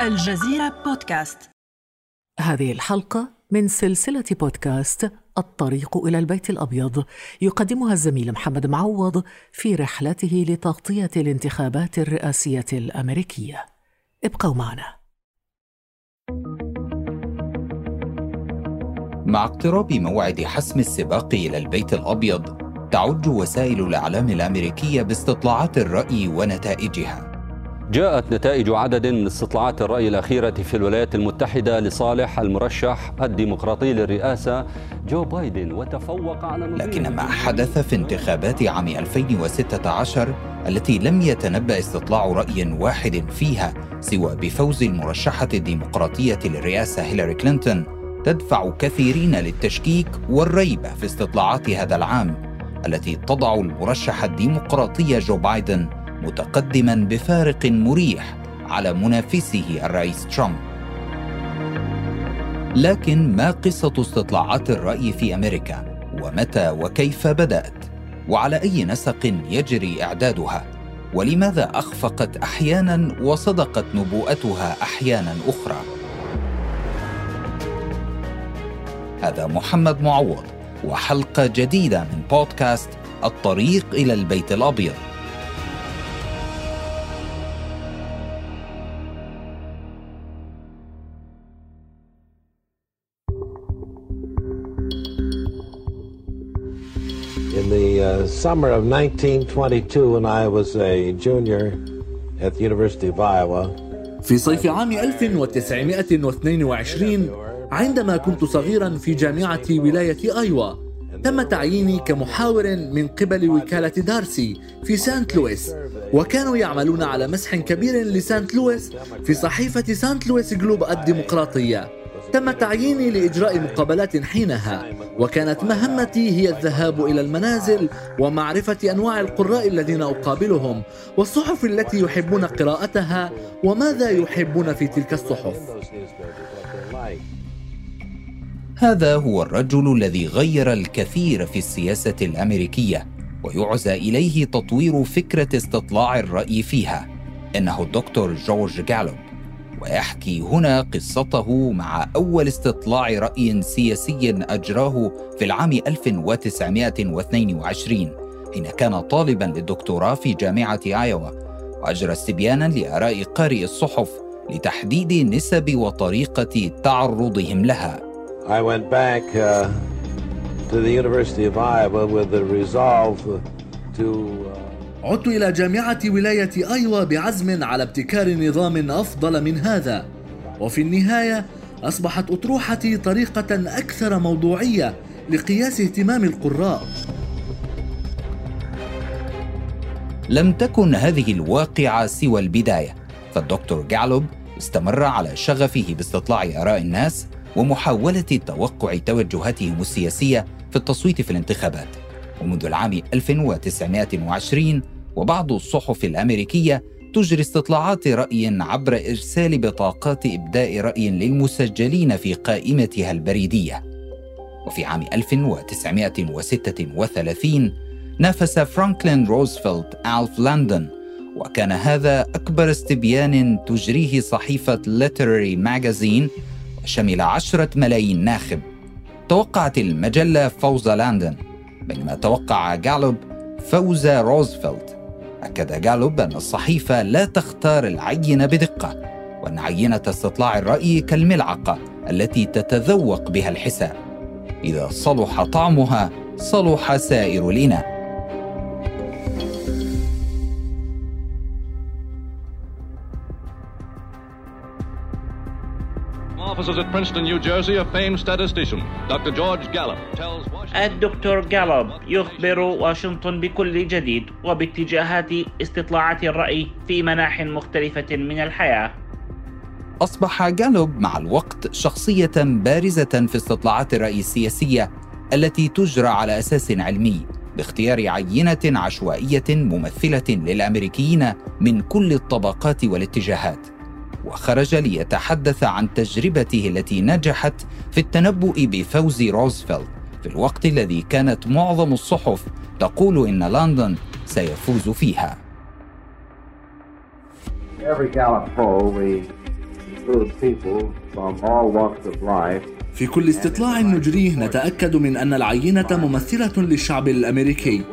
الجزيرة بودكاست. هذه الحلقة من سلسلة بودكاست الطريق إلى البيت الأبيض. يقدمها الزميل محمد معوض في رحلته لتغطية الانتخابات الرئاسية الأمريكية. ابقوا معنا. مع اقتراب موعد حسم السباق إلى البيت الأبيض تعج وسائل الإعلام الأمريكية باستطلاعات الرأي ونتائجها. جاءت نتائج عدد من استطلاعات الرأي الأخيرة في الولايات المتحدة لصالح المرشح الديمقراطي للرئاسة جو بايدن وتفوق على لكن ما حدث في انتخابات عام 2016 التي لم يتنبأ استطلاع رأي واحد فيها سوى بفوز المرشحة الديمقراطية للرئاسة هيلاري كلينتون تدفع كثيرين للتشكيك والريب في استطلاعات هذا العام التي تضع المرشح الديمقراطي جو بايدن متقدما بفارق مريح على منافسه الرئيس ترامب. لكن ما قصة استطلاعات الرأي في أمريكا؟ ومتى وكيف بدأت؟ وعلى أي نسق يجري إعدادها؟ ولماذا أخفقت أحيانا وصدقت نبوءتها أحيانا أخرى؟ هذا محمد معوض وحلقة جديدة من بودكاست الطريق إلى البيت الأبيض. In the uh, summer of 1922 when I was a junior at the University of Iowa. في صيف عام 1922 عندما كنت صغيرا في جامعة ولاية أيوا تم تعييني كمحاور من قبل وكالة دارسي في سانت لويس وكانوا يعملون على مسح كبير لسانت لويس في صحيفة سانت لويس جلوب الديمقراطية تم تعييني لإجراء مقابلات حينها وكانت مهمتي هي الذهاب إلى المنازل ومعرفة أنواع القراء الذين أقابلهم والصحف التي يحبون قراءتها وماذا يحبون في تلك الصحف. هذا هو الرجل الذي غير الكثير في السياسة الأمريكية ويعزى إليه تطوير فكرة استطلاع الرأي فيها إنه الدكتور جورج جالوب. ويحكي هنا قصته مع أول استطلاع رأي سياسي أجراه في العام 1922 حين كان طالبا للدكتوراه في جامعة آيوا وأجرى استبيانا لآراء قارئ الصحف لتحديد نسب وطريقة تعرضهم لها. I went back uh, to the University of Iowa with the resolve to عدت إلى جامعة ولاية أيوا بعزم على ابتكار نظام أفضل من هذا. وفي النهاية أصبحت أطروحتي طريقة أكثر موضوعية لقياس اهتمام القراء. لم تكن هذه الواقعة سوى البداية فالدكتور جالوب استمر على شغفه باستطلاع آراء الناس ومحاولة توقع توجهاتهم السياسية في التصويت في الانتخابات. ومنذ العام 1920 وبعض الصحف الأمريكية تجري استطلاعات رأي عبر إرسال بطاقات إبداء رأي للمسجلين في قائمتها البريدية. وفي عام 1936 نافس فرانكلين روزفلت ألف لاندون وكان هذا أكبر استبيان تجريه صحيفة Literary Magazine وشمل عشرة ملايين ناخب. توقعت المجلة فوز لاندون بينما توقع جالوب فوز روزفلت. أكد جالوب أن الصحيفة لا تختار العينة بدقة وأن عينة استطلاع الرأي كالملعقة التي تتذوق بها الحساء إذا صلح طعمها صلح سائر الإناء offices at Princeton, New Jersey, a famed statistician, Dr. George Gallup, tells الدكتور جالوب يخبر واشنطن بكل جديد وباتجاهات استطلاعات الرأي في مناح مختلفة من الحياة. أصبح جالوب مع الوقت شخصية بارزة في استطلاعات الرأي السياسية التي تجرى على أساس علمي باختيار عينة عشوائية ممثلة للأمريكيين من كل الطبقات والاتجاهات. وخرج ليتحدث عن تجربته التي نجحت في التنبؤ بفوز روزفلت. في الوقت الذي كانت معظم الصحف تقول إن لندن سيفوز فيها. في كل استطلاع نجريه نتأكد من أن العينة ممثلة للشعب الأمريكي.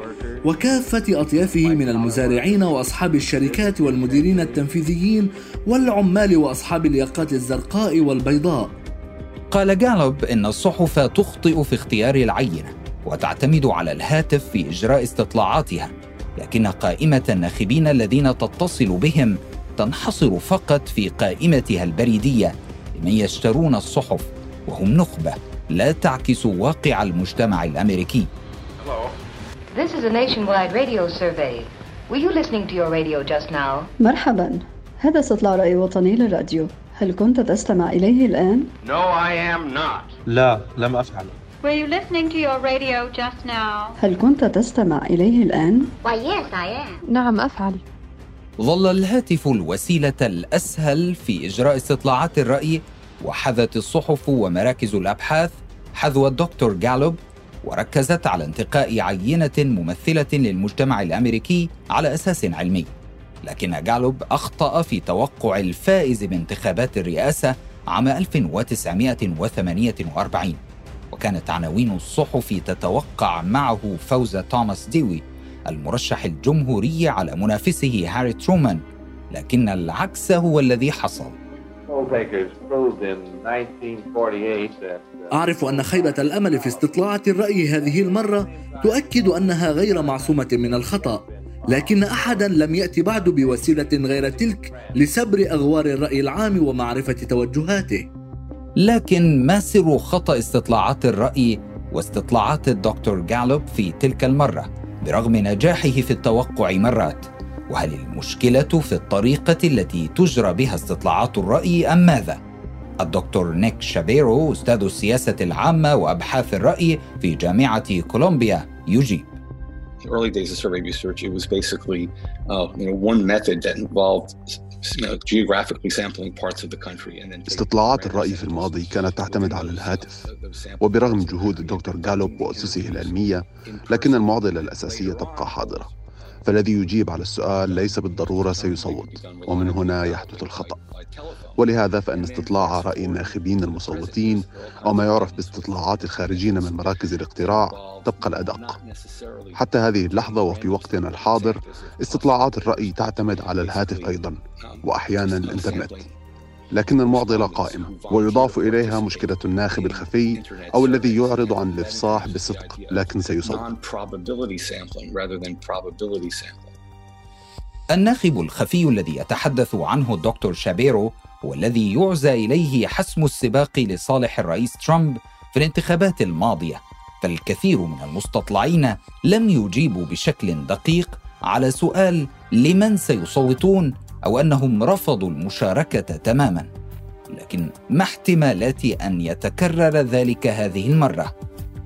وكافة أطيافه من المزارعين وأصحاب الشركات والمديرين التنفيذيين والعمال وأصحاب الياقات الزرقاء والبيضاء. قال جالوب إن الصحف تخطئ في اختيار العينة وتعتمد على الهاتف في إجراء استطلاعاتها لكن قائمة الناخبين الذين تتصل بهم تنحصر فقط في قائمتها البريدية لمن يشترون الصحف وهم نخبة لا تعكس واقع المجتمع الأمريكي. This is a nationwide radio survey. Were you listening to your radio just now? مرحبا هذا استطلاع رأي وطني للراديو هل كنت تستمع إليه الآن؟ No, I am not. لا لم أفعل Were you listening to your radio just now? هل كنت تستمع إليه الآن؟ Why, yes, I am. نعم أفعل ظل الهاتف الوسيلة الأسهل في إجراء استطلاعات الرأي وحذت الصحف ومراكز الأبحاث حذو الدكتور جالوب وركزت على انتقاء عينة ممثلة للمجتمع الأمريكي على أساس علمي. لكن جالوب أخطأ في توقع الفائز بانتخابات الرئاسة عام 1948 وكانت عناوين الصحف تتوقع معه فوز توماس ديوي المرشح الجمهوري على منافسه هاري ترومان. لكن العكس هو الذي حصل. أعرف أن خيبة الأمل في استطلاعة الرأي هذه المرة تؤكد أنها غير معصومة من الخطأ لكن أحدا لم يأتي بعد بوسيلة غير تلك لسبر أغوار الرأي العام ومعرفة توجهاته. لكن ما سر خطأ استطلاعات الرأي واستطلاعات الدكتور جالوب في تلك المرة برغم نجاحه في التوقع مرات؟ وهل المشكلة في الطريقة التي تجرى بها استطلاعات الرأي أم ماذا؟ الدكتور نيك شابيرو أستاذ السياسة العامة وأبحاث الرأي في جامعة كولومبيا يجيب early days of survey research, it was basically uh, you know, one method that involved استطلاعات الرأي في الماضي كانت تعتمد على الهاتف وبرغم جهود الدكتور جالوب وأسسه العلمية لكن المعضلة الأساسية تبقى حاضرة فالذي يجيب على السؤال ليس بالضرورة سيصوت ومن هنا يحدث الخطأ. ولهذا فإن استطلاع رأي الناخبين المصوتين أو ما يعرف باستطلاعات الخارجين من مراكز الاقتراع تبقى الأدق. حتى هذه اللحظة وفي وقتنا الحاضر استطلاعات الرأي تعتمد على الهاتف أيضا وأحيانا الإنترنت. لكن المعضلة قائمة ويضاف إليها مشكلة الناخب الخفي أو الذي يعرض عن الإفصاح بصدق لكن سيصوت الناخب الخفي الذي يتحدث عنه الدكتور شابيرو هو الذي يعزى إليه حسم السباق لصالح الرئيس ترامب في الانتخابات الماضية. فالكثير من المستطلعين لم يجيبوا بشكل دقيق على سؤال لمن سيصوتون أو أنهم رفضوا المشاركة تماما لكن ما احتمالات أن يتكرر ذلك هذه المرة؟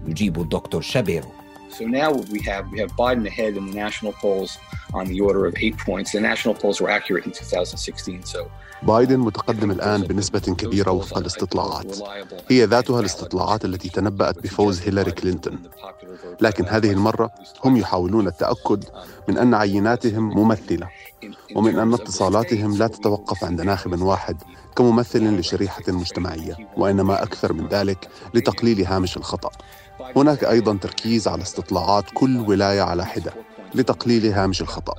يجيب الدكتور شابيرو So now we have we have Biden ahead in the national polls on the order of eight points. The national polls were accurate in 2016, so بايدن متقدم الآن بنسبة كبيرة وفق الاستطلاعات هي ذاتها الاستطلاعات التي تنبأت بفوز هيلاري كلينتون لكن هذه المرة هم يحاولون التأكد من أن عيناتهم ممثلة ومن أن اتصالاتهم لا تتوقف عند ناخب واحد كممثل لشريحة مجتمعية وإنما أكثر من ذلك لتقليل هامش الخطأ. هناك أيضا تركيز على استطلاعات كل ولاية على حدة لتقليل هامش الخطأ.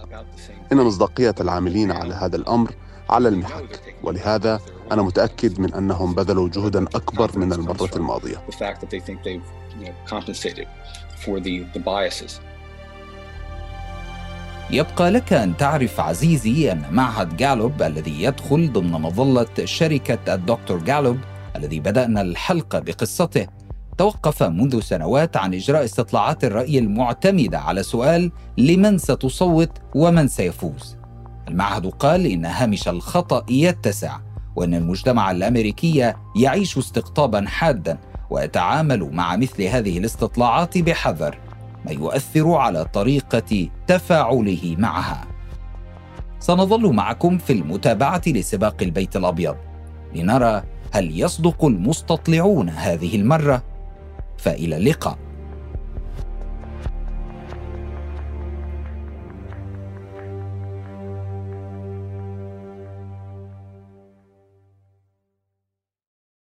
إن مصداقية العاملين على هذا الأمر على المحك. ولهذا أنا متأكد من أنهم بذلوا جهدا أكبر من المرة الماضية. يبقى لك أن تعرف عزيزي أن معهد جالوب الذي يدخل ضمن مظلة شركة الدكتور جالوب الذي بدأنا الحلقة بقصته توقف منذ سنوات عن إجراء استطلاعات الرأي المعتمدة على سؤال لمن ستصوت ومن سيفوز. المعهد قال إن هامش الخطأ يتسع وأن المجتمع الأمريكي يعيش استقطابا حادا ويتعامل مع مثل هذه الاستطلاعات بحذر. ما يؤثر على طريقة تفاعله معها. سنظل معكم في المتابعة لسباق البيت الأبيض لنرى هل يصدق المستطلعون هذه المرة؟ فإلى اللقاء.